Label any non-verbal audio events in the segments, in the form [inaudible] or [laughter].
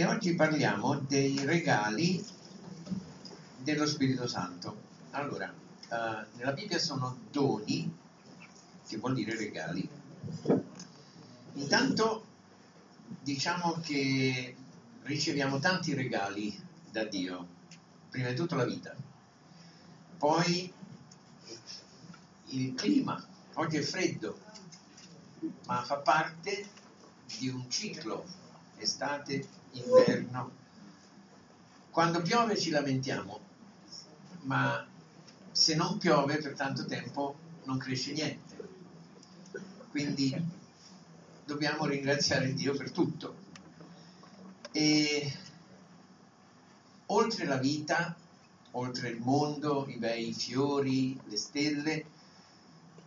e oggi parliamo dei regali dello Spirito Santo. Allora, eh, nella Bibbia sono doni, che vuol dire regali. Intanto diciamo che riceviamo tanti regali da Dio, prima di tutto la vita, poi il clima, oggi è freddo, ma fa parte di un ciclo, estate, inverno. Quando piove ci lamentiamo, ma se non piove per tanto tempo non cresce niente. Quindi dobbiamo ringraziare Dio per tutto. E oltre la vita, oltre il mondo, i bei fiori, le stelle,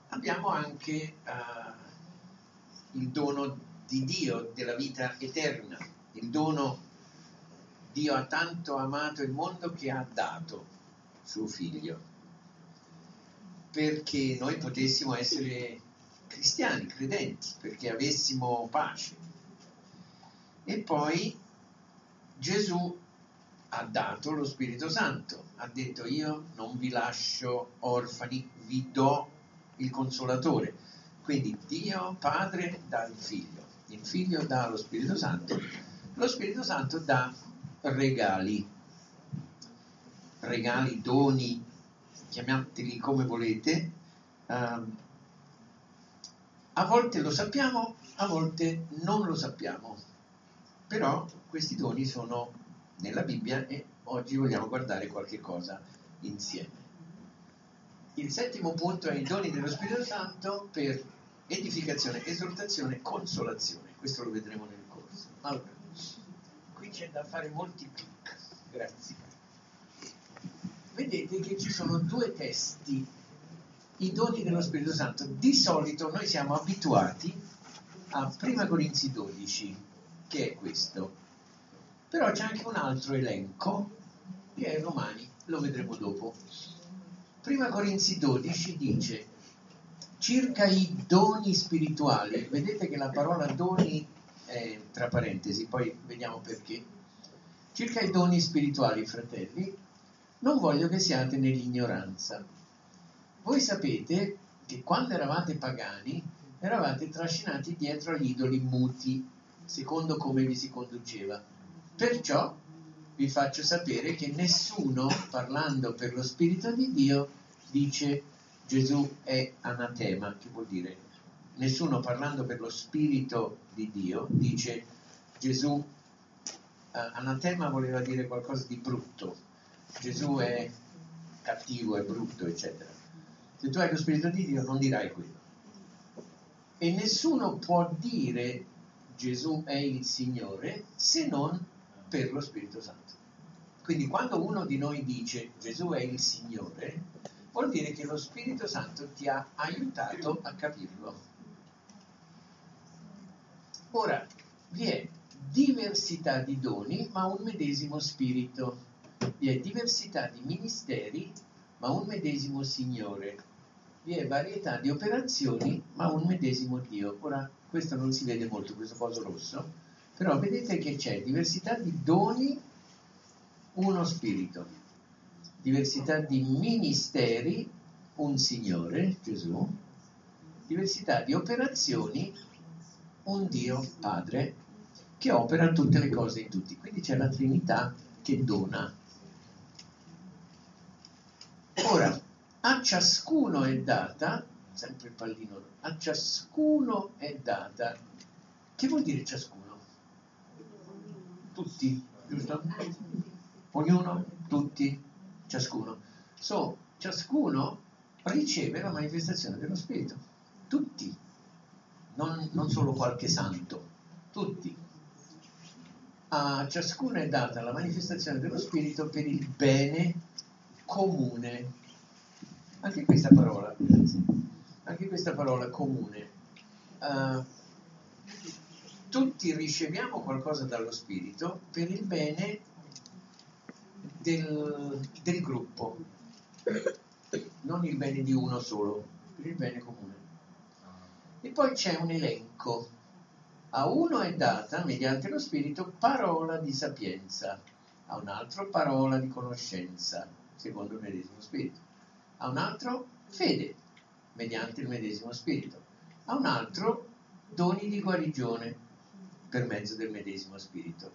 abbiamo anche uh, il dono di Dio, della vita eterna, il dono Dio ha tanto amato il mondo che ha dato suo figlio perché noi potessimo essere cristiani, credenti, perché avessimo pace. E poi Gesù ha dato lo Spirito Santo, ha detto io non vi lascio orfani, vi do il consolatore. Quindi Dio Padre dà il figlio, il figlio dà lo Spirito Santo, lo Spirito Santo dà regali, regali, doni, chiamateli come volete, uh, a volte lo sappiamo, a volte non lo sappiamo, però questi doni sono nella Bibbia e oggi vogliamo guardare qualche cosa insieme. Il settimo punto è i doni dello Spirito Santo per edificazione, esortazione, consolazione. Questo lo vedremo nel corso. Allora, qui c'è da fare molti clic. Grazie vedete che ci sono due testi, i doni dello Spirito Santo. Di solito noi siamo abituati a 1 Corinzi 12, che è questo. Però c'è anche un altro elenco, che è Romani, lo vedremo dopo. 1 Corinzi 12 dice, circa i doni spirituali, vedete che la parola doni è tra parentesi, poi vediamo perché. Circa i doni spirituali, fratelli, non voglio che siate nell'ignoranza. Voi sapete che quando eravate pagani eravate trascinati dietro agli idoli muti, secondo come vi si conduceva. Perciò vi faccio sapere che nessuno, parlando per lo Spirito di Dio, dice Gesù è anatema, che vuol dire nessuno parlando per lo Spirito di Dio dice Gesù, eh, anatema voleva dire qualcosa di brutto, Gesù è cattivo, è brutto, eccetera. Se tu hai lo Spirito di Dio non dirai quello. E nessuno può dire Gesù è il Signore se non per lo Spirito Santo. Quindi quando uno di noi dice Gesù è il Signore, vuol dire che lo Spirito Santo ti ha aiutato a capirlo. Ora, vi è diversità di doni, ma un medesimo Spirito vi è diversità di ministeri, ma un medesimo Signore. Vi è varietà di operazioni, ma un medesimo Dio. Ora, questo non si vede molto, questo coso rosso, però vedete che c'è diversità di doni, uno Spirito. Diversità di ministeri, un Signore, Gesù. Diversità di operazioni, un Dio Padre, che opera tutte le cose in tutti. Quindi c'è la Trinità che dona. Ora, a ciascuno è data, sempre il pallino, a ciascuno è data, che vuol dire ciascuno? Tutti, giusto? Ognuno, tutti, ciascuno. So, ciascuno riceve la manifestazione dello Spirito, tutti, non, non solo qualche santo, tutti. A ciascuno è data la manifestazione dello Spirito per il bene comune. Anche questa parola, anche questa parola comune. Uh, tutti riceviamo qualcosa dallo Spirito per il bene del, del gruppo, non il bene di uno solo, per il bene comune. E poi c'è un elenco, A uno è data, mediante lo Spirito, parola di sapienza, a un altro parola di conoscenza, secondo il medesimo Spirito, a un altro fede, mediante il medesimo Spirito, a un altro doni di guarigione per mezzo del medesimo Spirito,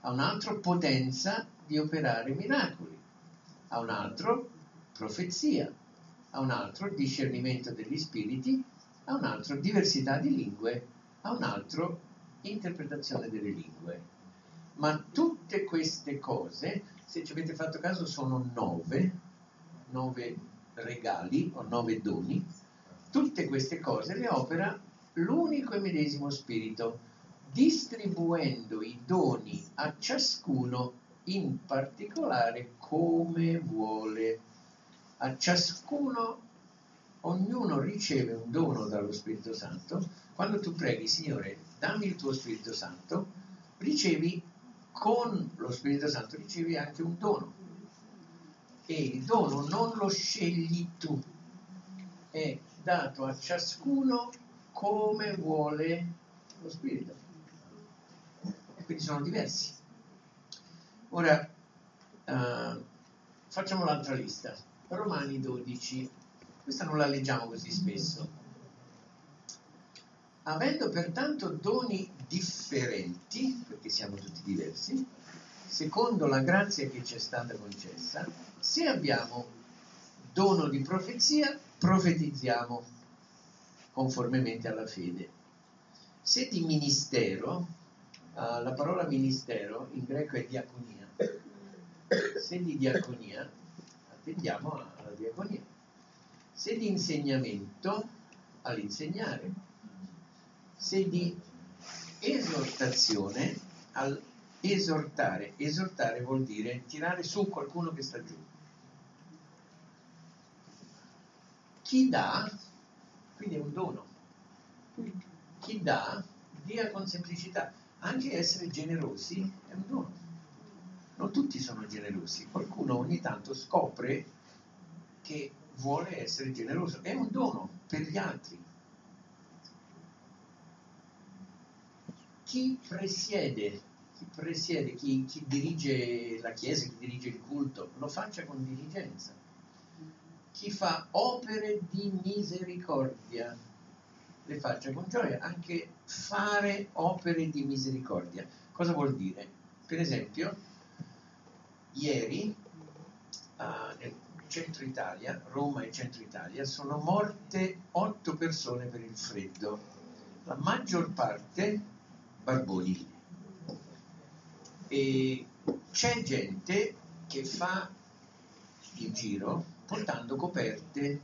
a un altro potenza di operare miracoli, a un altro profezia, a un altro discernimento degli spiriti, a un altro diversità di lingue, a un altro interpretazione delle lingue. Ma tutte queste cose, se ci avete fatto caso, sono nove, nove regali o nove doni, tutte queste cose le opera l'unico e medesimo Spirito, distribuendo i doni a ciascuno in particolare come vuole. A ciascuno, ognuno riceve un dono dallo Spirito Santo. Quando tu preghi, Signore, dammi il tuo Spirito Santo, ricevi con lo Spirito Santo, ricevi anche un dono. E il dono non lo scegli tu, è dato a ciascuno come vuole lo Spirito. E quindi sono diversi. Ora, uh, facciamo l'altra lista. Romani 12, questa non la leggiamo così spesso. Avendo pertanto doni differenti, perché siamo tutti diversi, secondo la grazia che ci è stata concessa, se abbiamo dono di profezia, profetizziamo conformemente alla fede. Se di ministero, uh, la parola ministero in greco è diaconia, se di diaconia, attendiamo alla diaconia, se di insegnamento, all'insegnare, se di esortazione, al esortare. Esortare vuol dire tirare su qualcuno che sta giù. Chi dà, quindi è un dono, chi dà, dia con semplicità. Anche essere generosi è un dono. Non tutti sono generosi, qualcuno ogni tanto scopre che vuole essere generoso. È un dono per gli altri. Chi presiede, chi, presiede chi, chi dirige la Chiesa, chi dirige il culto, lo faccia con diligenza. Chi fa opere di misericordia, le faccia con gioia. Anche fare opere di misericordia. Cosa vuol dire? Per esempio, ieri uh, centro Italia, Roma e centro Italia, sono morte otto persone per il freddo, la maggior parte barboni. E c'è gente che fa il giro portando coperte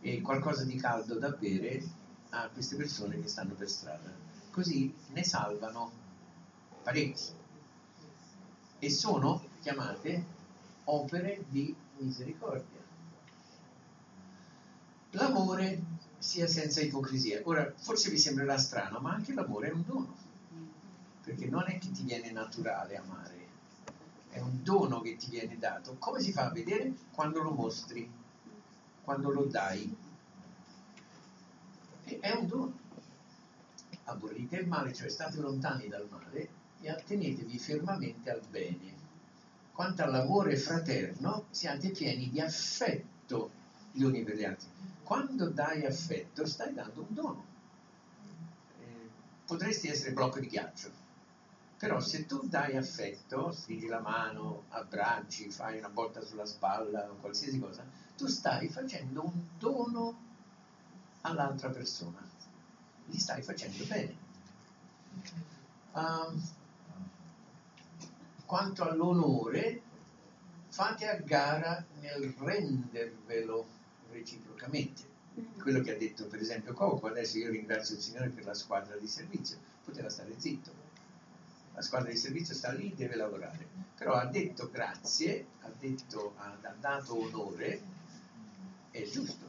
e qualcosa di caldo da bere a queste persone che stanno per strada. Così ne salvano parecchi. E sono chiamate opere di misericordia. L'amore sia senza ipocrisia. Ora, forse vi sembrerà strano, ma anche l'amore è un dono, perché non è che ti viene naturale amare, è un dono che ti viene dato. Come si fa a vedere? Quando lo mostri, quando lo dai. E è un dono. Aborrite il male, cioè state lontani dal male e attenetevi fermamente al bene quanto all'amore fraterno, siate pieni di affetto gli uni per gli altri. Quando dai affetto, stai dando un dono. Eh, potresti essere blocco di ghiaccio, però se tu dai affetto, stringi la mano, abbracci, fai una botta sulla spalla o qualsiasi cosa, tu stai facendo un dono all'altra persona. Gli stai facendo bene. Um, quanto all'onore, fate a gara nel rendervelo reciprocamente. Quello che ha detto per esempio Coco, adesso io ringrazio il Signore per la squadra di servizio, poteva stare zitto. La squadra di servizio sta lì, deve lavorare. Però ha detto grazie, ha, detto, ha dato onore, è giusto.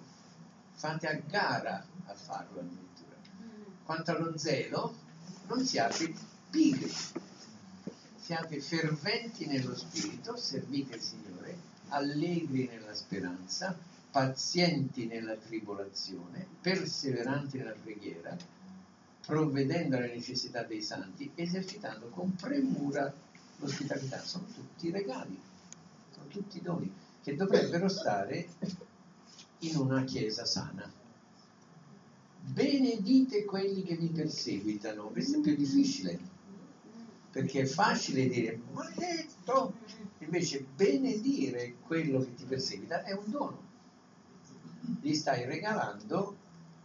Fate a gara a farlo addirittura. Quanto allo zelo, non siate pigri, siate ferventi nello spirito, servite il Signore, allegri nella speranza, pazienti nella tribolazione, perseveranti nella preghiera, provvedendo alle necessità dei santi, esercitando con premura l'ospitalità. Sono tutti regali, sono tutti doni che dovrebbero stare in una chiesa sana. Benedite quelli che vi perseguitano, questo è più difficile, perché è facile dire maledetto, invece benedire quello che ti perseguita è un dono. Gli stai regalando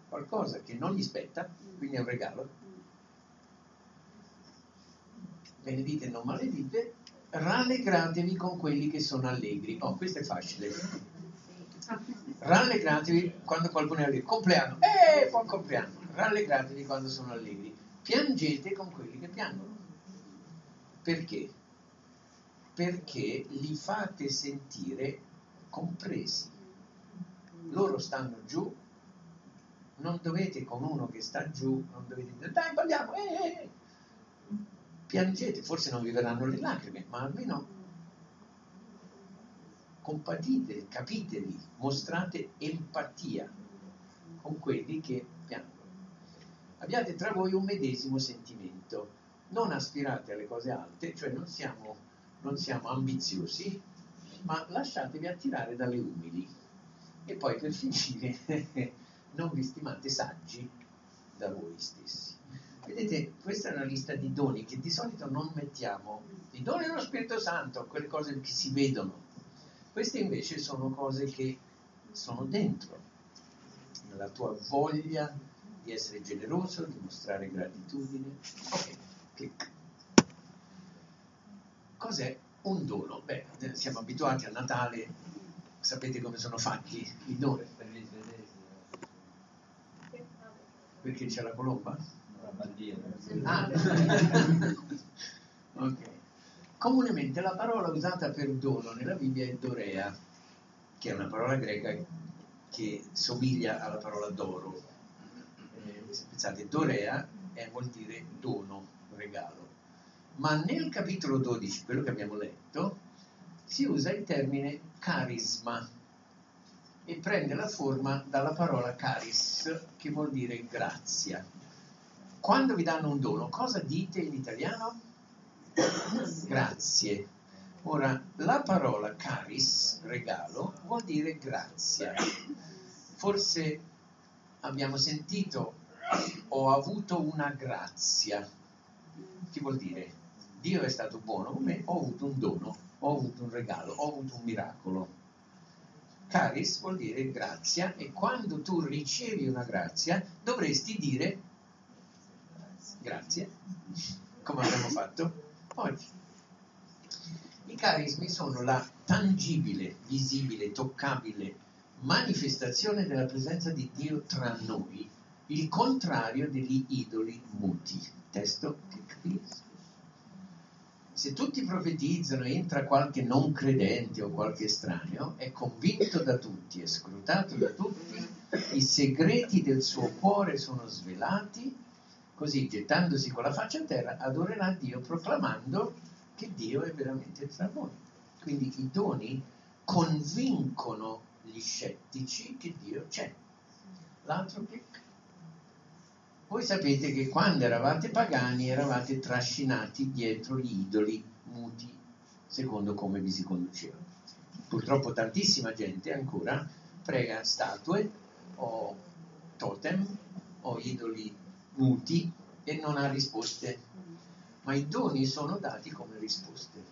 qualcosa che non gli spetta, quindi è un regalo. Benedite e non maledite, rallegratevi con quelli che sono allegri. Oh, questo è facile. Rallegratevi quando qualcuno è allegro. Compleanno, eh, buon compleanno. Rallegratevi quando sono allegri. Piangete con quelli che piangono. Perché? Perché li fate sentire compresi. Loro stanno giù, non dovete con uno che sta giù, non dovete dire dai balliamo, eh, eh. eh piangete, forse non vi verranno le lacrime, ma almeno compatite, capitevi, mostrate empatia con quelli che piangono. Abbiate tra voi un medesimo sentimento, non aspirate alle cose alte, cioè non siamo, non siamo ambiziosi, ma lasciatevi attirare dalle umili. E poi per finire, [laughs] non vi stimate saggi da voi stessi. Vedete, questa è una lista di doni che di solito non mettiamo. I doni dello Spirito Santo, quelle cose che si vedono. Queste invece sono cose che sono dentro, nella tua voglia di essere generoso, di mostrare gratitudine. Ok, clic. Cos'è un dono? Beh, siamo abituati a Natale, sapete come sono fatti i doni. Perché c'è la colomba? Ah. [laughs] ok. Comunemente la parola usata per dono nella Bibbia è dorea, che è una parola greca che somiglia alla parola d'oro. Eh, pensate, dorea è, vuol dire dono, regalo. Ma nel capitolo 12, quello che abbiamo letto, si usa il termine carisma e prende la forma dalla parola caris, che vuol dire grazia. Quando vi danno un dono, cosa dite in italiano? Grazie. Ora, la parola caris, regalo, vuol dire grazia. Forse abbiamo sentito ho avuto una grazia. Che vuol dire? Dio è stato buono con me, ho avuto un dono, ho avuto un regalo, ho avuto un miracolo. Caris vuol dire grazia e quando tu ricevi una grazia dovresti dire Grazie. Come abbiamo fatto oggi. I carismi sono la tangibile, visibile, toccabile manifestazione della presenza di Dio tra noi, il contrario degli idoli muti. Testo che capisco. Se tutti profetizzano e entra qualche non credente o qualche estraneo, è convinto da tutti, è scrutato da tutti, i segreti del suo cuore sono svelati Così, gettandosi con la faccia a terra, adorerà Dio proclamando che Dio è veramente tra voi. Quindi i doni convincono gli scettici che Dio c'è. L'altro clic. Voi sapete che quando eravate pagani eravate trascinati dietro gli idoli muti, secondo come vi si conducevano. Purtroppo tantissima gente ancora prega statue o totem o idoli muti e non ha risposte, ma i doni sono dati come risposte.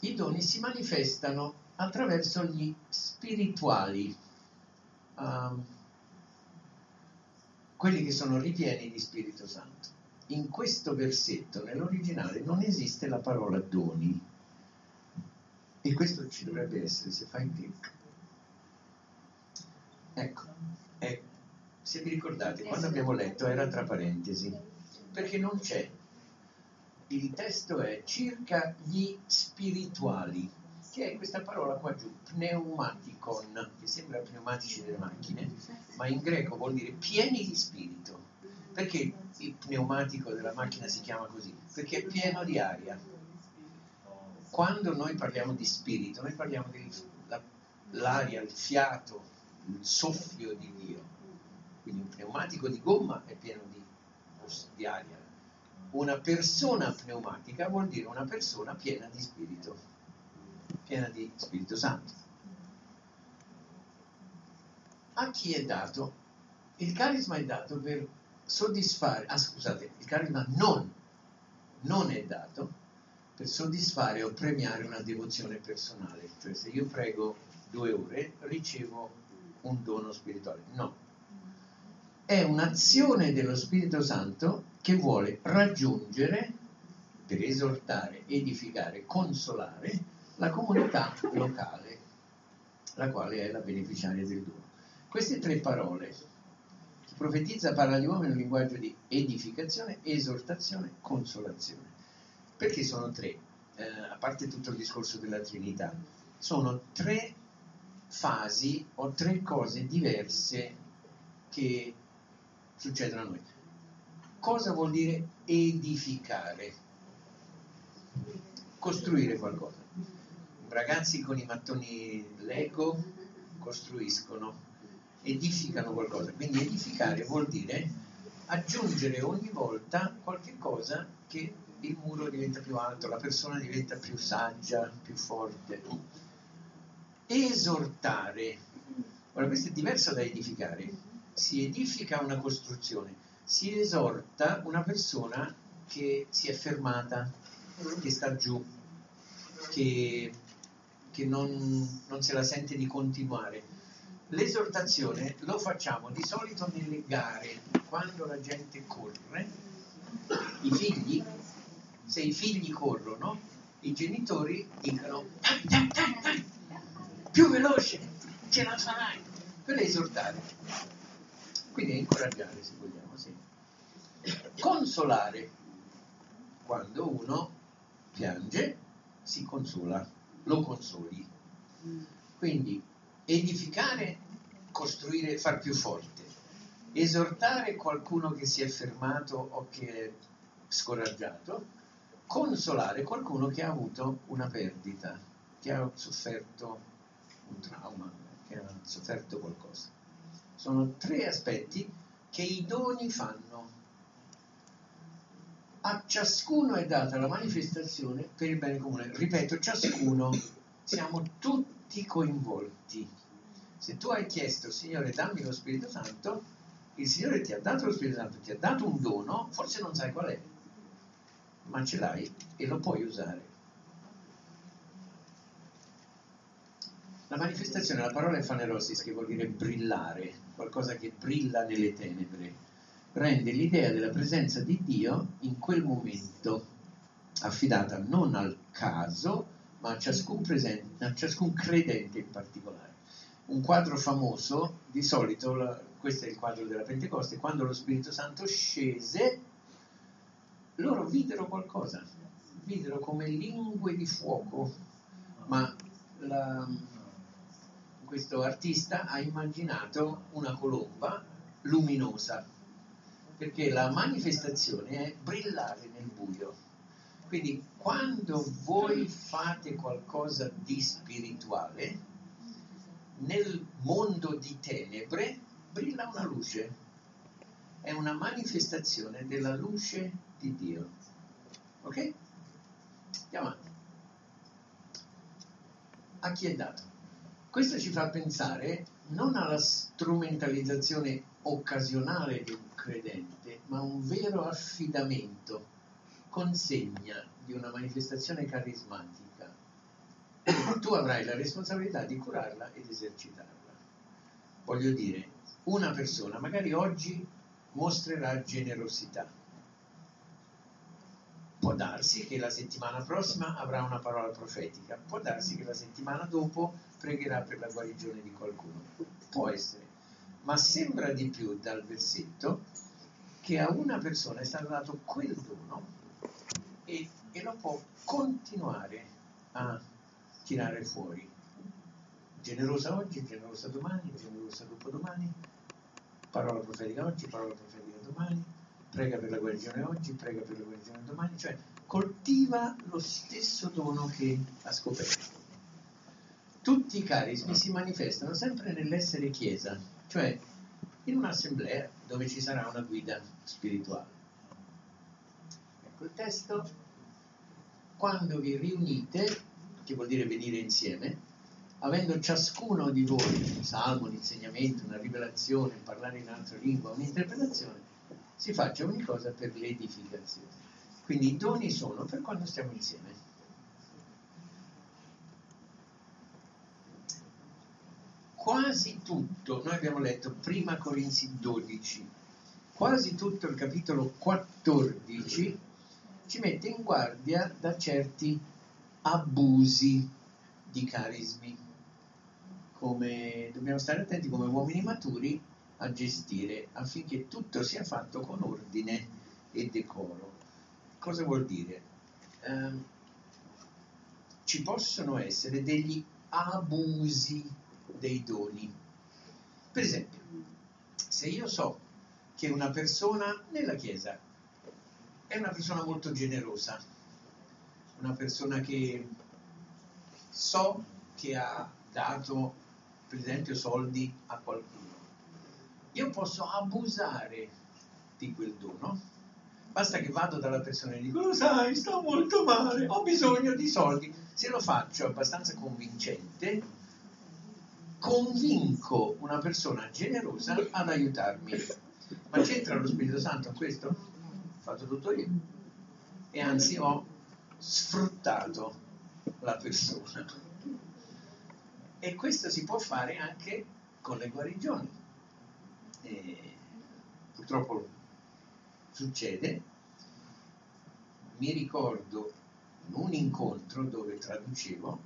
I doni si manifestano attraverso gli spirituali, um, quelli che sono ripieni di Spirito Santo. In questo versetto, nell'originale, non esiste la parola doni. E questo ci dovrebbe essere se fai clic. Ecco, eh, se vi ricordate, quando abbiamo letto era tra parentesi, perché non c'è. Il testo è circa gli spirituali, che è questa parola qua giù, pneumaticon, che sembra pneumatici delle macchine, ma in greco vuol dire pieni di spirito. Perché il pneumatico della macchina si chiama così? Perché è pieno di aria. Quando noi parliamo di spirito, noi parliamo dell'aria, il fiato, il soffio di Dio. Quindi un pneumatico di gomma è pieno di, di aria. Una persona pneumatica vuol dire una persona piena di spirito, piena di Spirito Santo. A chi è dato? Il carisma è dato per soddisfare, ah scusate, il carisma non, non è dato per soddisfare o premiare una devozione personale. Cioè se io prego due ore ricevo un dono spirituale. No. È un'azione dello Spirito Santo che vuole raggiungere, per esortare, edificare, consolare la comunità locale, la quale è la beneficiaria del dono. Queste tre parole, chi profetizza parla di uomini nel linguaggio di edificazione, esortazione, consolazione. Perché sono tre? Eh, a parte tutto il discorso della Trinità, sono tre fasi o tre cose diverse che succedono a noi. Cosa vuol dire edificare? Costruire qualcosa. Ragazzi con i mattoni Lego costruiscono, edificano qualcosa. Quindi edificare vuol dire aggiungere ogni volta qualche cosa che il muro diventa più alto, la persona diventa più saggia, più forte. Esortare. Ora, questo è diverso da edificare. Si edifica una costruzione, si esorta una persona che si è fermata, che sta giù, che, che non, non se la sente di continuare. L'esortazione lo facciamo di solito nelle gare, quando la gente corre, i figli se i figli corrono, i genitori dicono dai, dai, dai, dai, più veloce, ce la farai, per esortare. Quindi è incoraggiare, se vogliamo, sì. Consolare, quando uno piange, si consola, lo consoli. Quindi edificare, costruire, far più forte. Esortare qualcuno che si è fermato o che è scoraggiato, consolare qualcuno che ha avuto una perdita, che ha sofferto un trauma, che ha sofferto qualcosa. Sono tre aspetti che i doni fanno. A ciascuno è data la manifestazione per il bene comune. Ripeto, ciascuno, siamo tutti coinvolti. Se tu hai chiesto, Signore, dammi lo Spirito Santo, il Signore ti ha dato lo Spirito Santo, ti ha dato un dono, forse non sai qual è, ma ce l'hai e lo puoi usare. La manifestazione, la parola è fanerosis, che vuol dire brillare, qualcosa che brilla nelle tenebre, rende l'idea della presenza di Dio in quel momento affidata non al caso, ma a ciascun, presente, a ciascun credente in particolare. Un quadro famoso, di solito, la, questo è il quadro della Pentecoste, quando lo Spirito Santo scese loro videro qualcosa, videro come lingue di fuoco, ma la, questo artista ha immaginato una colomba luminosa, perché la manifestazione è brillare nel buio. Quindi quando voi fate qualcosa di spirituale, nel mondo di tenebre brilla una luce. È una manifestazione della luce di Dio. Ok? Andiamo avanti. A chi è dato? Questo ci fa pensare non alla strumentalizzazione occasionale un credente, ma un vero affidamento, consegna di una manifestazione carismatica. Tu avrai la responsabilità di curarla ed esercitarla. Voglio dire, una persona magari oggi mostrerà generosità, Può darsi che la settimana prossima avrà una parola profetica, può darsi che la settimana dopo pregherà per la guarigione di qualcuno. Può essere. Ma sembra di più dal versetto che a una persona è stato dato quel dono e, e lo può continuare a tirare fuori. Generosa oggi, generosa domani, generosa dopodomani, parola profetica oggi, parola profetica domani, prega per la guarigione oggi, prega per la guarigione domani, cioè coltiva lo stesso dono che ha scoperto. Tutti i carismi si manifestano sempre nell'essere chiesa, cioè in un'assemblea dove ci sarà una guida spirituale. Ecco il testo. Quando vi riunite, che vuol dire venire insieme, avendo ciascuno di voi un salmo, un insegnamento, una rivelazione, parlare in altra lingua, un'interpretazione, si faccia ogni cosa per l'edificazione. Quindi i doni sono per quando stiamo insieme. Quasi tutto, noi abbiamo letto prima Corinzi 12, quasi tutto il capitolo 14 ci mette in guardia da certi abusi di carismi come dobbiamo stare attenti come uomini maturi a gestire affinché tutto sia fatto con ordine e decoro. Cosa vuol dire? Eh, ci possono essere degli abusi dei doni. Per esempio, se io so che una persona nella Chiesa è una persona molto generosa, una persona che so che ha dato per esempio soldi a qualcuno. Io posso abusare di quel dono. Basta che vado dalla persona e dico, lo sai, sto molto male, ho bisogno di soldi. Se lo faccio abbastanza convincente, convinco una persona generosa ad aiutarmi. Ma c'entra lo Spirito Santo in questo? Ho fatto tutto io. E anzi ho sfruttato la persona e questo si può fare anche con le guarigioni. E purtroppo succede. Mi ricordo in un incontro dove traducevo,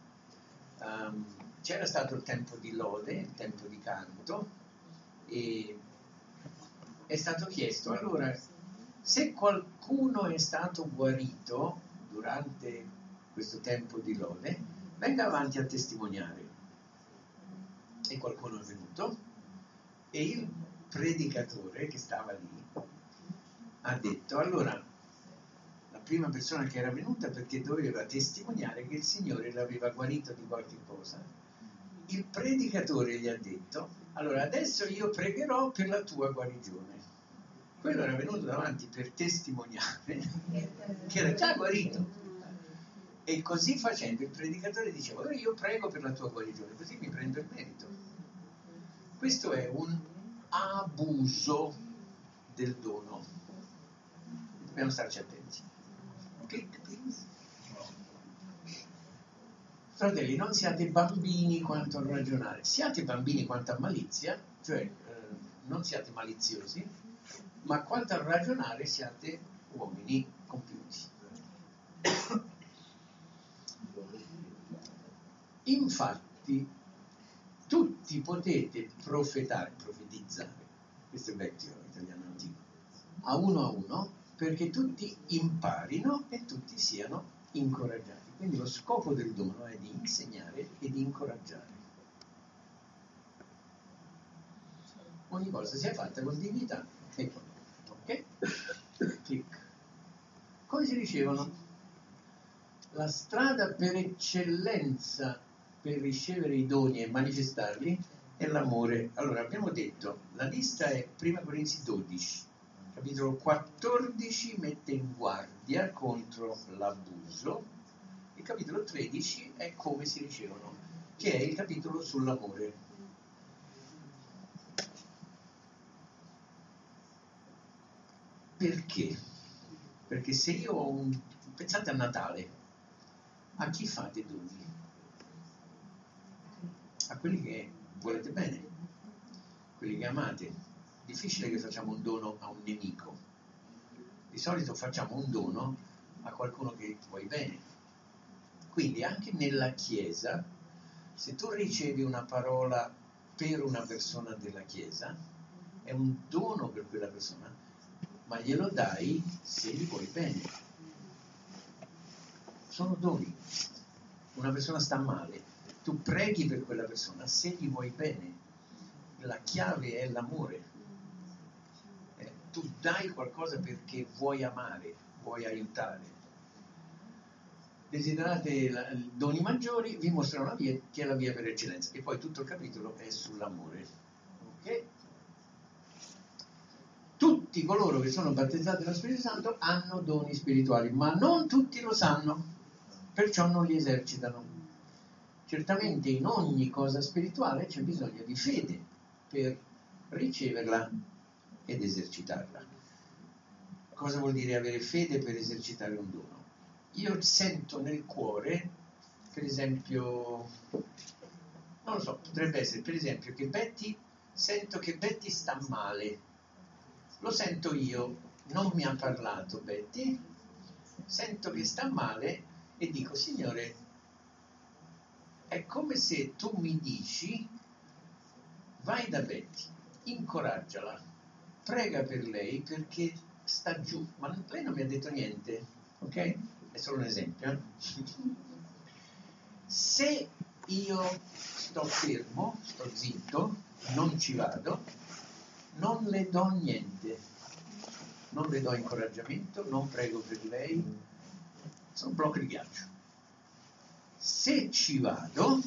um, c'era stato il tempo di lode, il tempo di canto, e è stato chiesto, allora, se qualcuno è stato guarito durante questo tempo di lode, venga avanti a testimoniare. E qualcuno è venuto e il predicatore che stava lì ha detto allora la prima persona che era venuta perché doveva testimoniare che il Signore l'aveva guarito di qualche cosa il predicatore gli ha detto allora adesso io pregherò per la tua guarigione quello era venuto davanti per testimoniare che era già guarito e così facendo il predicatore diceva, ora io prego per la tua guarigione, così mi prendo il merito. Questo è un abuso del dono. Dobbiamo starci attenti. Please. Fratelli, non siate bambini quanto a ragionare, siate bambini quanto a malizia, cioè eh, non siate maliziosi, ma quanto a ragionare siate uomini compiuti. Infatti, tutti potete profetare, profetizzare, questo è vecchio italiano antico, a uno a uno, perché tutti imparino e tutti siano incoraggiati. Quindi lo scopo del dono è di insegnare e di incoraggiare. Ogni cosa sia fatta con dignità e con ok? Clic. Come si dicevano? La strada per eccellenza per ricevere i doni e manifestarli è l'amore. Allora abbiamo detto, la lista è 1 Corinzi 12, capitolo 14 mette in guardia contro l'abuso, il capitolo 13 è come si ricevono, che è il capitolo sull'amore. Perché? Perché se io ho un... pensate a Natale, a chi fate doni? a quelli che volete bene, quelli che amate. Difficile che facciamo un dono a un nemico. Di solito facciamo un dono a qualcuno che vuoi bene. Quindi anche nella Chiesa, se tu ricevi una parola per una persona della Chiesa, è un dono per quella persona, ma glielo dai se gli vuoi bene. Sono doni. Una persona sta male, tu preghi per quella persona se gli vuoi bene. La chiave è l'amore. Eh, tu dai qualcosa perché vuoi amare, vuoi aiutare. Desiderate la, doni maggiori, vi mostrerò una via che è la via per eccellenza. E poi tutto il capitolo è sull'amore. Ok? tutti coloro che sono battezzati dallo Spirito Santo hanno doni spirituali, ma non tutti lo sanno, perciò non li esercitano. Certamente in ogni cosa spirituale c'è bisogno di fede per riceverla ed esercitarla. Cosa vuol dire avere fede per esercitare un dono? Io sento nel cuore, per esempio, non lo so, potrebbe essere per esempio che Betty, sento che Betty sta male, lo sento io, non mi ha parlato Betty, sento che sta male e dico Signore, è come se tu mi dici vai da Betty, incoraggiala, prega per lei perché sta giù, ma lei non mi ha detto niente, ok? Solo un esempio. Eh? Se io sto fermo, sto zitto, non ci vado, non le do niente, non le do incoraggiamento, non prego per lei, sono blocco di ghiaccio. Se ci vado,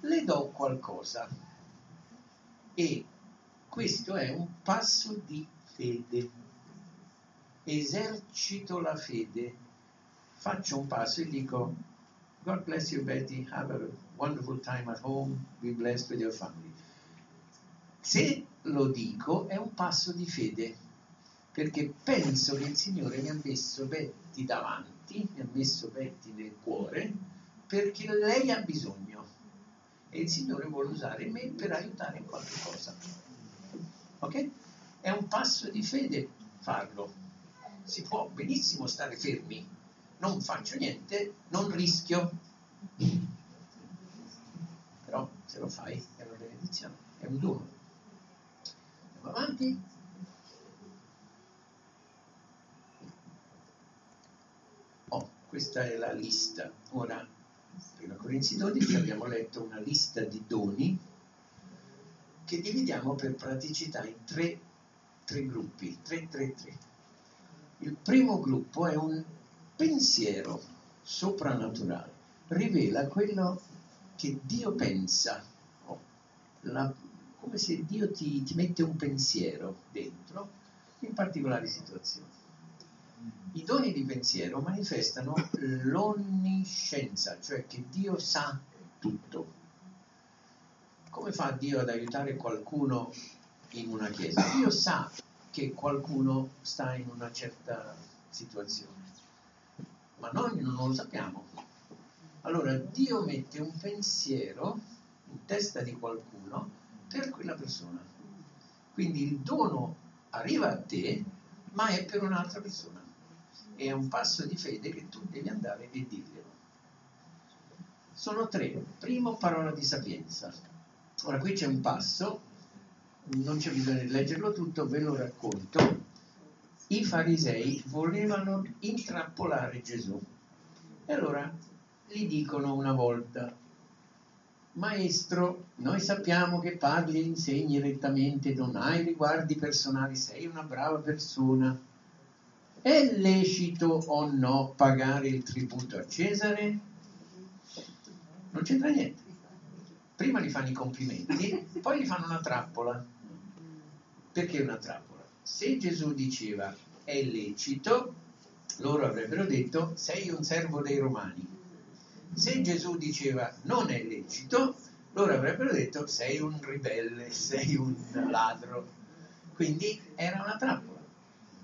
le do qualcosa e questo è un passo di fede. Esercito la fede, faccio un passo e dico God bless you Betty, have a wonderful time at home, be blessed with your family. Se lo dico è un passo di fede, perché penso che il Signore mi ha messo Betty davanti, mi ha messo Betty nel cuore, perché lei ha bisogno e il Signore vuole usare me per aiutare in qualche cosa. Ok? È un passo di fede farlo. Si può benissimo stare fermi, non faccio niente, non rischio. Però se lo fai è una benedizione, è un dono. Andiamo avanti. Oh, questa è la lista. Ora, prima Corinzi 12 abbiamo letto una lista di doni che dividiamo per praticità in tre, tre gruppi, 3, 3, 3. Il primo gruppo è un pensiero soprannaturale, rivela quello che Dio pensa, la, come se Dio ti, ti mette un pensiero dentro in particolari situazioni. I doni di pensiero manifestano l'onniscienza, cioè che Dio sa tutto. Come fa Dio ad aiutare qualcuno in una chiesa? Dio sa che qualcuno sta in una certa situazione, ma noi non lo sappiamo. Allora Dio mette un pensiero in testa di qualcuno per quella persona. Quindi il dono arriva a te, ma è per un'altra persona. È un passo di fede che tu devi andare e dirglielo. Sono tre. Primo, parola di sapienza. Ora qui c'è un passo, non c'è bisogno di leggerlo tutto, ve lo racconto. I farisei volevano intrappolare Gesù. E allora gli dicono una volta, Maestro, noi sappiamo che parli e insegni rettamente, non hai riguardi personali, sei una brava persona. È lecito o no pagare il tributo a Cesare? Non c'entra niente prima gli fanno i complimenti, poi gli fanno una trappola. Perché una trappola? Se Gesù diceva è lecito, loro avrebbero detto sei un servo dei romani. Se Gesù diceva non è lecito, loro avrebbero detto sei un ribelle, [laughs] sei un ladro. Quindi era una trappola.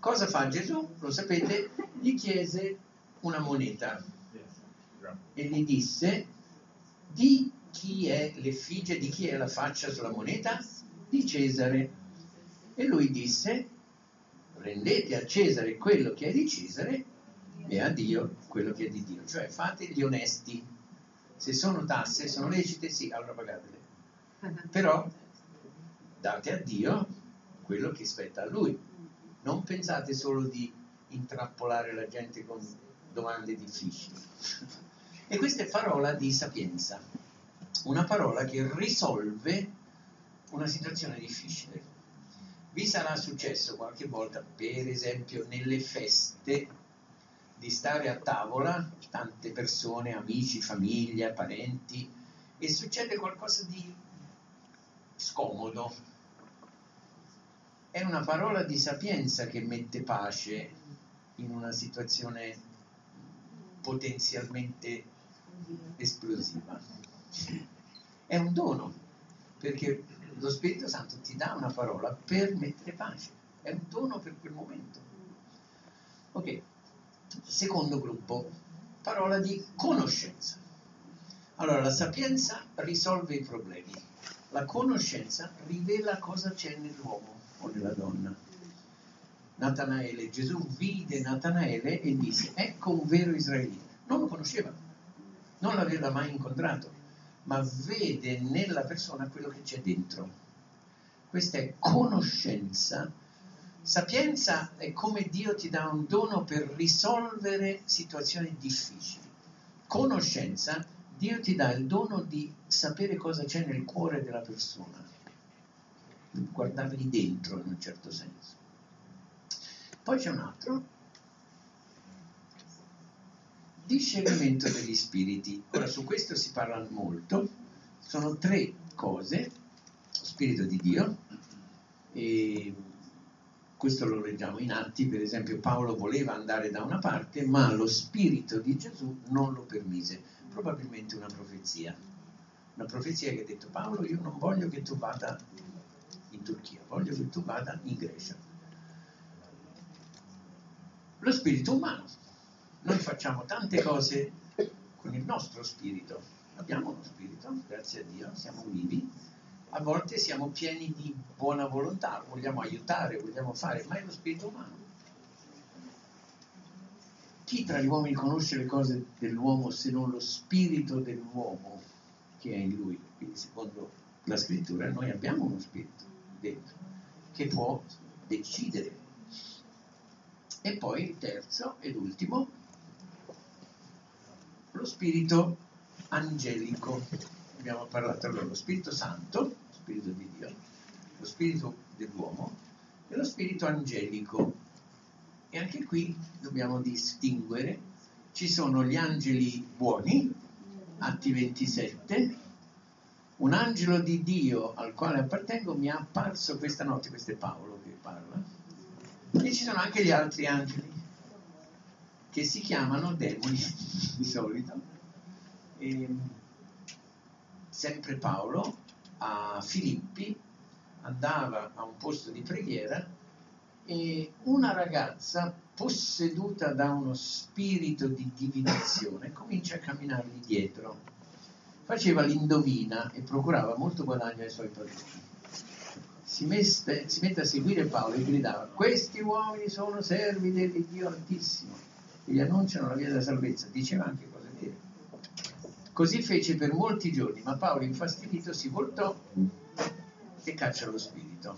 Cosa fa Gesù? Lo sapete? Gli chiese una moneta e gli disse di chi è l'effigie, di chi è la faccia sulla moneta? Di Cesare. E lui disse, rendete a Cesare quello che è di Cesare e a Dio quello che è di Dio. Cioè fate gli onesti. Se sono tasse, sono lecite, sì, allora pagatele. Però date a Dio quello che spetta a Lui. Non pensate solo di intrappolare la gente con domande difficili. [laughs] E questa è parola di sapienza una parola che risolve una situazione difficile. Vi sarà successo qualche volta, per esempio, nelle feste, di stare a tavola, tante persone, amici, famiglia, parenti, e succede qualcosa di scomodo. è una parola di sapienza che mette pace in una situazione potenzialmente esplosiva. È un dono, perché lo Spirito Santo ti dà una parola per mettere pace, è un dono per quel momento. Ok, secondo gruppo, parola di conoscenza. Allora, la sapienza risolve i problemi, la conoscenza rivela cosa c'è nell'uomo o nella donna. Natanaele, Gesù vide Natanaele e disse, ecco un vero israelita. Non lo conosceva, non l'aveva mai incontrato, ma vede nella persona quello che c'è dentro. Questa è conoscenza. Sapienza è come Dio ti dà un dono per risolvere situazioni difficili. Conoscenza, Dio ti dà il dono di sapere cosa c'è nel cuore della persona, guardarli dentro in un certo senso. Poi c'è un altro, discernimento degli spiriti. Ora su questo si parla molto, sono tre cose, spirito di Dio, e questo lo leggiamo in atti, per esempio Paolo voleva andare da una parte, ma lo spirito di Gesù non lo permise, probabilmente una profezia, una profezia che ha detto Paolo io non voglio che tu vada in Turchia, voglio che tu vada in Grecia. Lo spirito umano, noi facciamo tante cose con il nostro spirito, abbiamo uno spirito, grazie a Dio, siamo vivi, a volte siamo pieni di buona volontà, vogliamo aiutare, vogliamo fare, ma è lo spirito umano. Chi tra gli uomini conosce le cose dell'uomo se non lo spirito dell'uomo che è in lui? Quindi secondo la scrittura noi abbiamo uno spirito dentro che può decidere. E poi il terzo ed ultimo, lo spirito angelico. Abbiamo parlato allora lo Spirito Santo, Spirito di Dio, lo Spirito dell'uomo e lo Spirito angelico. E anche qui dobbiamo distinguere, ci sono gli angeli buoni, Atti 27, un angelo di Dio al quale appartengo mi è apparso questa notte, questo è Paolo che parla, e ci sono anche gli altri angeli che si chiamano demoni di solito. E sempre Paolo a Filippi andava a un posto di preghiera e una ragazza posseduta da uno spirito di divinazione comincia a camminargli dietro. Faceva l'indovina e procurava molto guadagno ai suoi padroni. Si mette, si mette a seguire Paolo e gridava: Questi uomini sono servi dell'Iddio Altissimo gli annunciano la via della salvezza, diceva anche cose vere. Così fece per molti giorni, ma Paolo infastidito si voltò e caccia lo spirito,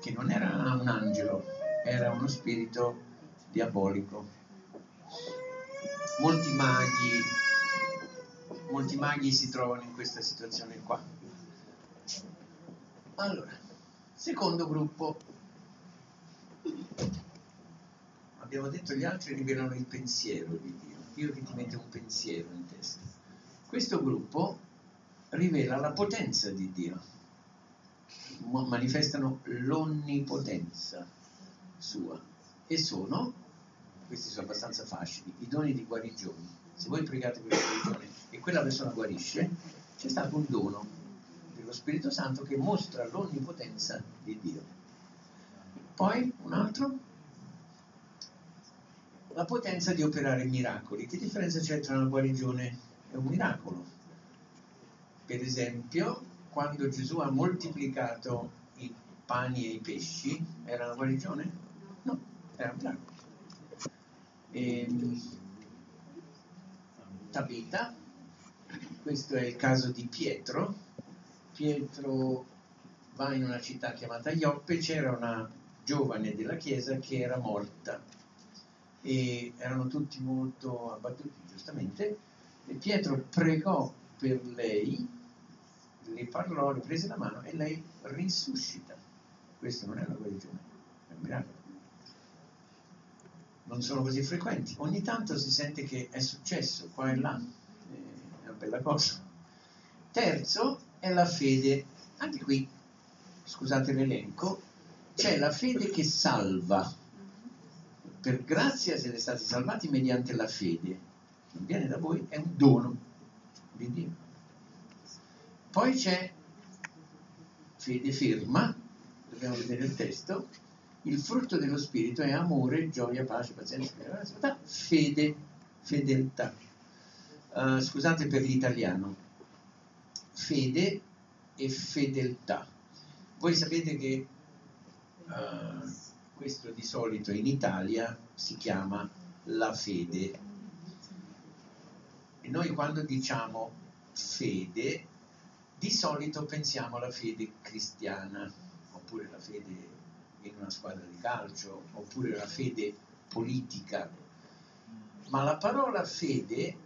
che non era un angelo, era uno spirito diabolico. Molti maghi, molti maghi si trovano in questa situazione qua. Allora, secondo gruppo, abbiamo detto gli altri rivelano il pensiero di Dio, Dio che ti mette un pensiero in testa. Questo gruppo rivela la potenza di Dio, manifestano l'onnipotenza sua e sono, questi sono abbastanza facili, i doni di guarigione. Se voi pregate per guarigione e quella persona guarisce, c'è stato un dono dello Spirito Santo che mostra l'onnipotenza di Dio. Poi un altro, la potenza di operare miracoli. Che differenza c'è tra una guarigione e un miracolo? Per esempio, quando Gesù ha moltiplicato i pani e i pesci, era una guarigione? No, era un miracolo. E, ehm, Tabita, questo è il caso di Pietro. Pietro va in una città chiamata Ioppe, c'era una giovane della chiesa che era morta e erano tutti molto abbattuti, giustamente, e Pietro pregò per lei, le parlò, le prese la mano e lei risuscita. Questo non è una guarigione, è un miracolo. Non sono così frequenti. Ogni tanto si sente che è successo qua e là, è una bella cosa. Terzo è la fede. Anche qui, scusate l'elenco, c'è la fede che salva. Per grazia siete stati salvati mediante la fede. Non viene da voi, è un dono di Dio. Poi c'è fede ferma, dobbiamo vedere il testo, il frutto dello spirito è amore, gioia, pace, pazienza, fede, fedeltà. Uh, scusate per l'italiano, fede e fedeltà. Voi sapete che uh, questo di solito in Italia si chiama la fede. E noi quando diciamo fede, di solito pensiamo alla fede cristiana, oppure la fede in una squadra di calcio, oppure la fede politica. Ma la parola fede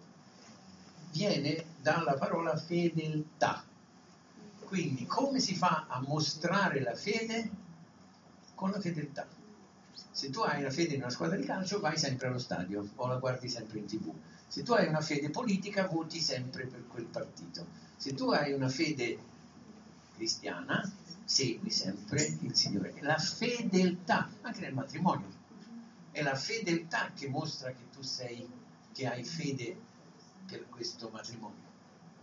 viene dalla parola fedeltà. Quindi come si fa a mostrare la fede? Con la fedeltà. Se tu hai la fede in una squadra di calcio vai sempre allo stadio o la guardi sempre in tv. Se tu hai una fede politica voti sempre per quel partito. Se tu hai una fede cristiana segui sempre il Signore. La fedeltà, anche nel matrimonio, è la fedeltà che mostra che tu sei, che hai fede per questo matrimonio,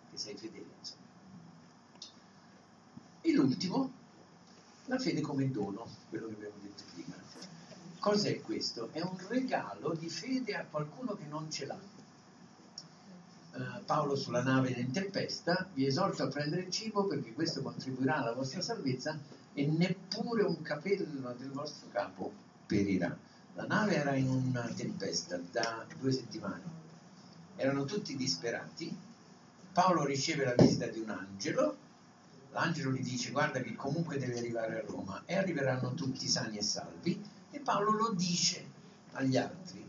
che sei fedele. Insomma. E l'ultimo, la fede come dono, quello che abbiamo detto prima. Cos'è questo? È un regalo di fede a qualcuno che non ce l'ha. Uh, Paolo sulla nave in tempesta vi esorto a prendere il cibo perché questo contribuirà alla vostra salvezza e neppure un capello del vostro capo perirà. La nave era in una tempesta da due settimane erano tutti disperati, Paolo riceve la visita di un angelo, l'angelo gli dice guarda che comunque deve arrivare a Roma e arriveranno tutti sani e salvi e Paolo lo dice agli altri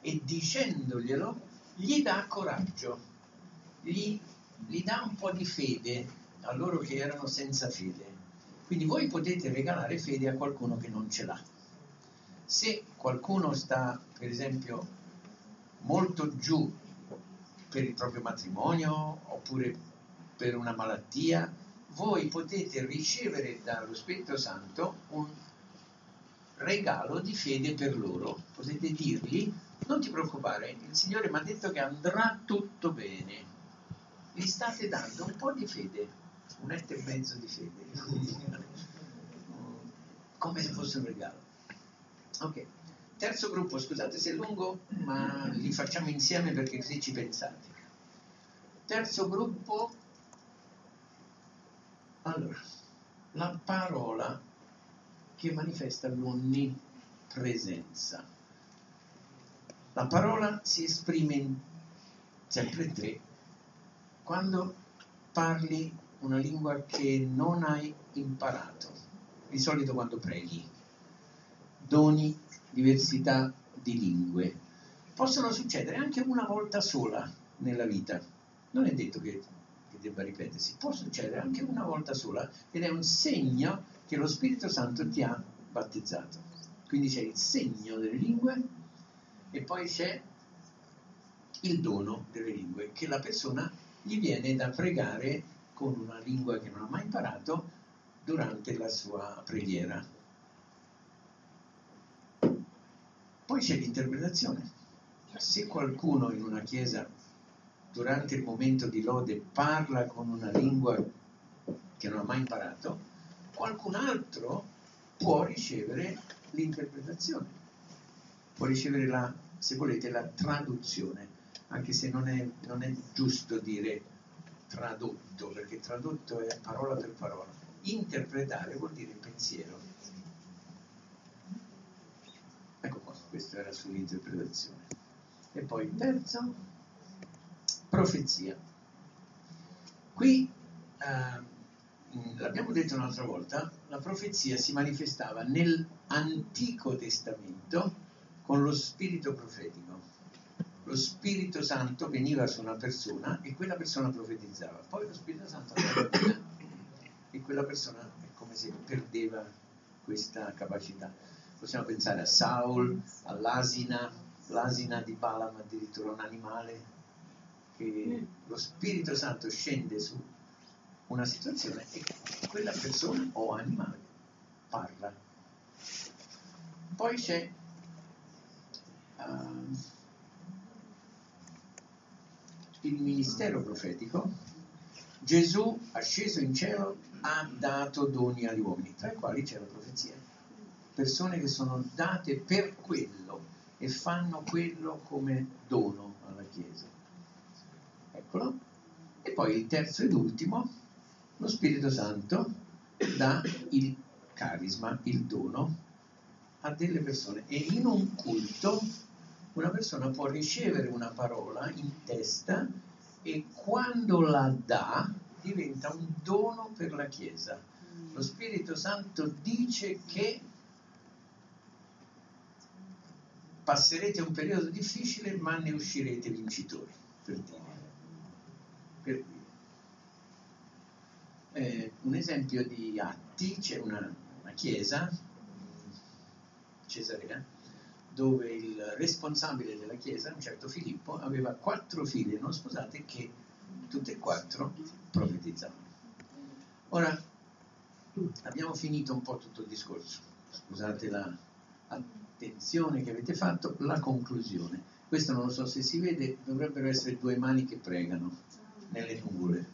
e dicendoglielo gli dà coraggio, gli, gli dà un po' di fede a loro che erano senza fede. Quindi voi potete regalare fede a qualcuno che non ce l'ha. Se qualcuno sta, per esempio, molto giù per il proprio matrimonio oppure per una malattia, voi potete ricevere dallo Spirito Santo un regalo di fede per loro. Potete dirgli, non ti preoccupare, il Signore mi ha detto che andrà tutto bene. Gli state dando un po' di fede, un etto e mezzo di fede, [laughs] come se fosse un regalo. Ok. Terzo gruppo, scusate se è lungo, ma li facciamo insieme perché così ci pensate. Terzo gruppo, allora, la parola che manifesta l'onnipresenza. La parola si esprime in sempre tre quando parli una lingua che non hai imparato, di solito quando preghi, doni diversità di lingue. Possono succedere anche una volta sola nella vita. Non è detto che, che debba ripetersi, può succedere anche una volta sola ed è un segno che lo Spirito Santo ti ha battezzato. Quindi c'è il segno delle lingue e poi c'è il dono delle lingue, che la persona gli viene da pregare con una lingua che non ha mai imparato durante la sua preghiera. Poi c'è l'interpretazione. Se qualcuno in una chiesa durante il momento di lode parla con una lingua che non ha mai imparato, qualcun altro può ricevere l'interpretazione, può ricevere la, se volete, la traduzione, anche se non è, non è giusto dire tradotto, perché tradotto è parola per parola. Interpretare vuol dire pensiero. Ecco qua, questo era sull'interpretazione. E poi il terzo, profezia. Qui, eh, l'abbiamo detto un'altra volta, la profezia si manifestava nell'Antico Testamento con lo spirito profetico. Lo Spirito Santo veniva su una persona e quella persona profetizzava. Poi lo Spirito Santo andava via e quella persona è come se perdeva questa capacità possiamo pensare a Saul, all'asina, l'asina di Balaam addirittura un animale, che lo Spirito Santo scende su una situazione e quella persona o animale parla Poi c'è uh, il ministero profetico. Gesù, asceso in cielo, ha dato doni agli uomini, tra i quali c'è la profezia. Persone che sono date per quello e fanno quello come dono alla Chiesa. Eccolo. E poi il terzo ed ultimo, lo Spirito Santo dà il carisma, il dono a delle persone. E in un culto una persona può ricevere una parola in testa e quando la dà diventa un dono per la Chiesa. Lo Spirito Santo dice che passerete un periodo difficile ma ne uscirete vincitori, per dire. Per dire. Eh, un esempio di atti, c'è una, una chiesa, Cesarea, dove il responsabile della chiesa, un certo Filippo, aveva quattro figlie non sposate che tutte e quattro profetizzavano. Ora, abbiamo finito un po' tutto il discorso, scusate l'attenzione che avete fatto, la conclusione. Questo non lo so se si vede, dovrebbero essere due mani che pregano nelle nuvole.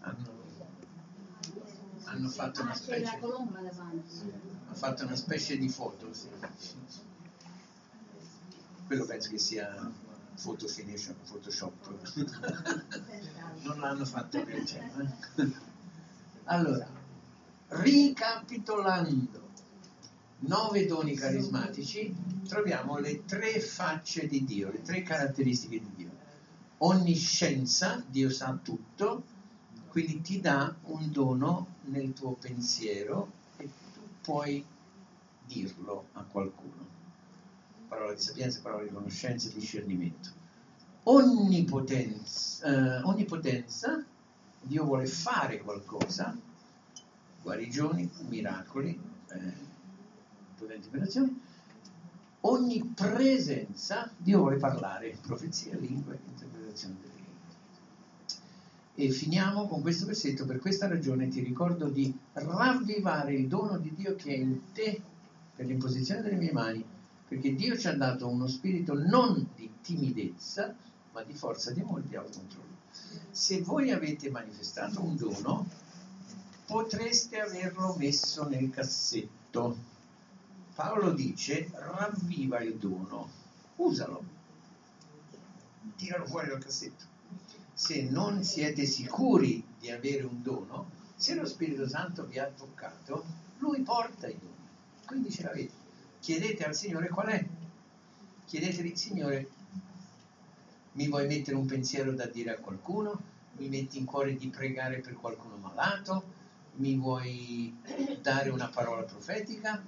Hanno, hanno fatto una specie ha fatto una specie di foto. Sì. Quello penso che sia Photoshop, Photoshop. non l'hanno fatto per cielo. Eh? Allora, ricapitolando nove doni carismatici, troviamo le tre facce di Dio, le tre caratteristiche di Dio. Onniscienza, Dio sa tutto, quindi ti dà un dono nel tuo pensiero puoi dirlo a qualcuno. Parola di sapienza, parola di conoscenza e discernimento. Onnipotenza, eh, onnipotenza, Dio vuole fare qualcosa, guarigioni, miracoli, eh, potenti operazioni. Ogni presenza, Dio vuole parlare, profezia, lingue, interpretazione delle e finiamo con questo versetto, per questa ragione ti ricordo di ravvivare il dono di Dio che è in te per l'imposizione delle mie mani, perché Dio ci ha dato uno spirito non di timidezza, ma di forza, di amore e di autocontrollo. Se voi avete manifestato un dono, potreste averlo messo nel cassetto. Paolo dice, ravviva il dono, usalo, tiralo fuori dal cassetto se non siete sicuri di avere un dono, se lo Spirito Santo vi ha toccato, lui porta i doni. Quindi ce l'avete. Chiedete al Signore qual è. Chiedetegli, Signore, mi vuoi mettere un pensiero da dire a qualcuno? Mi metti in cuore di pregare per qualcuno malato? Mi vuoi dare una parola profetica?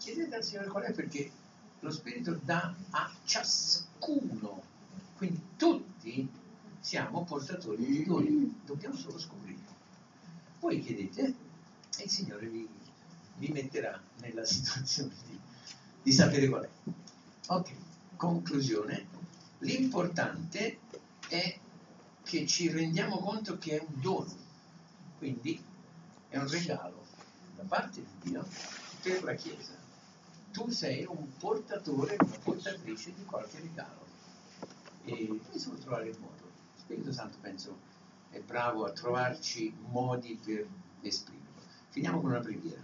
Chiedete al Signore qual è perché lo Spirito dà a ciascuno. Quindi tutti siamo portatori di doni, dobbiamo solo scoprirlo. Voi chiedete e il Signore vi, vi metterà nella situazione di, di sapere qual è. Ok, conclusione. L'importante è che ci rendiamo conto che è un dono, quindi è un regalo da parte di Dio per la Chiesa. Tu sei un portatore, una portatrice di qualche regalo e bisogna trovare il modo. Spirito Santo penso è bravo a trovarci modi per esprimerlo. Finiamo con una preghiera.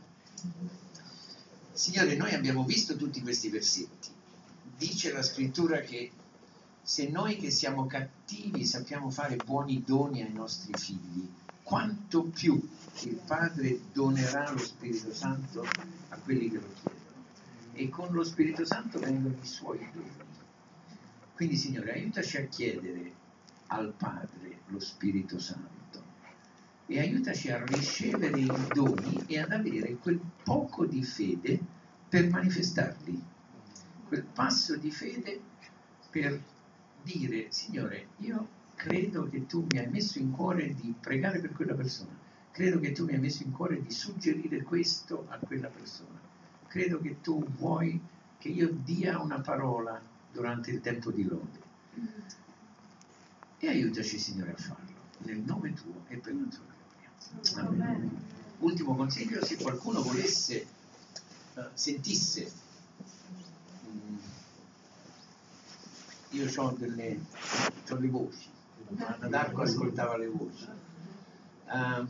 Signore, noi abbiamo visto tutti questi versetti. Dice la scrittura che se noi che siamo cattivi sappiamo fare buoni doni ai nostri figli, quanto più il Padre donerà lo Spirito Santo a quelli che lo chiedono. E con lo Spirito Santo vengono i suoi doni. Quindi, Signore, aiutaci a chiedere al Padre lo Spirito Santo e aiutaci a ricevere i doni e ad avere quel poco di fede per manifestarli, quel passo di fede per dire, Signore, io credo che tu mi hai messo in cuore di pregare per quella persona, credo che tu mi hai messo in cuore di suggerire questo a quella persona, credo che tu vuoi che io dia una parola durante il tempo di lode e aiutaci Signore a farlo, nel nome tuo e per la tua gloria. Amen. Ultimo consiglio, se qualcuno volesse eh, sentisse. Mm. Io ho delle ho le voci, Anna d'Arco ascoltava le voci. Uh,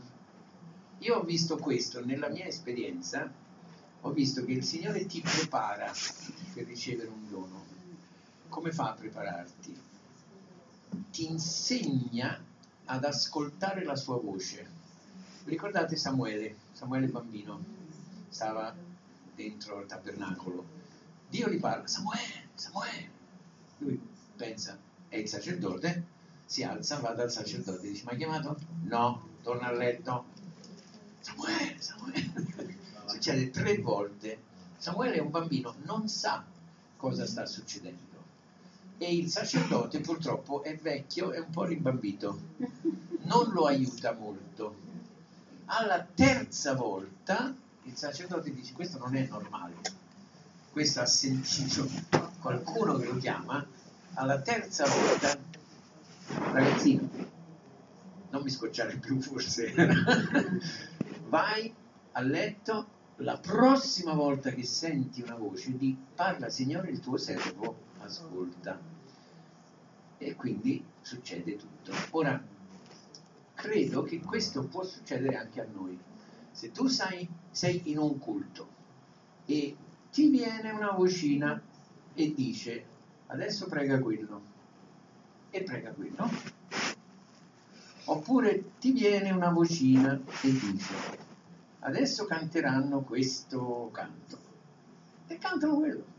io ho visto questo nella mia esperienza, ho visto che il Signore ti prepara per ricevere un dono. Come fa a prepararti? Ti insegna ad ascoltare la sua voce. Ricordate Samuele, Samuele bambino, stava dentro al tabernacolo. Dio gli parla, Samuele, Samuele. Lui pensa, è il sacerdote, si alza, va dal sacerdote, dice, mi hai chiamato? No, torna a letto. Samuele, Samuele. Succede tre volte. Samuele è un bambino, non sa cosa sta succedendo. E il sacerdote purtroppo è vecchio e un po' rimbambito. Non lo aiuta molto. Alla terza volta il sacerdote dice questo non è normale. Questo ha sentito qualcuno che lo chiama. Alla terza volta, ragazzino, non mi scocciare più forse, [laughs] vai a letto la prossima volta che senti una voce di parla Signore il tuo servo ascolta e quindi succede tutto. Ora, credo che questo può succedere anche a noi. Se tu sai, sei in un culto e ti viene una vocina e dice adesso prega quello e prega quello, oppure ti viene una vocina e dice adesso canteranno questo canto e cantano quello.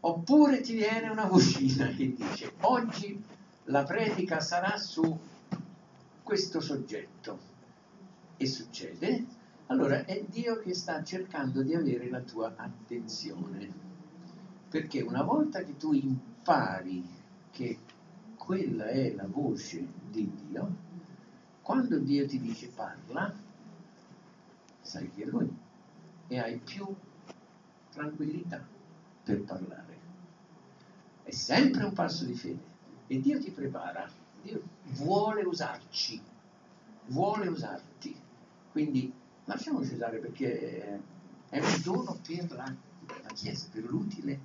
Oppure ti viene una vocina che dice oggi la predica sarà su questo soggetto e succede, allora è Dio che sta cercando di avere la tua attenzione. Perché una volta che tu impari che quella è la voce di Dio, quando Dio ti dice parla, sai che è Lui e hai più tranquillità per parlare. È sempre un passo di fede e Dio ti prepara, Dio vuole usarci, vuole usarti. Quindi lasciamoci usare perché è un dono per la, la Chiesa, per l'utile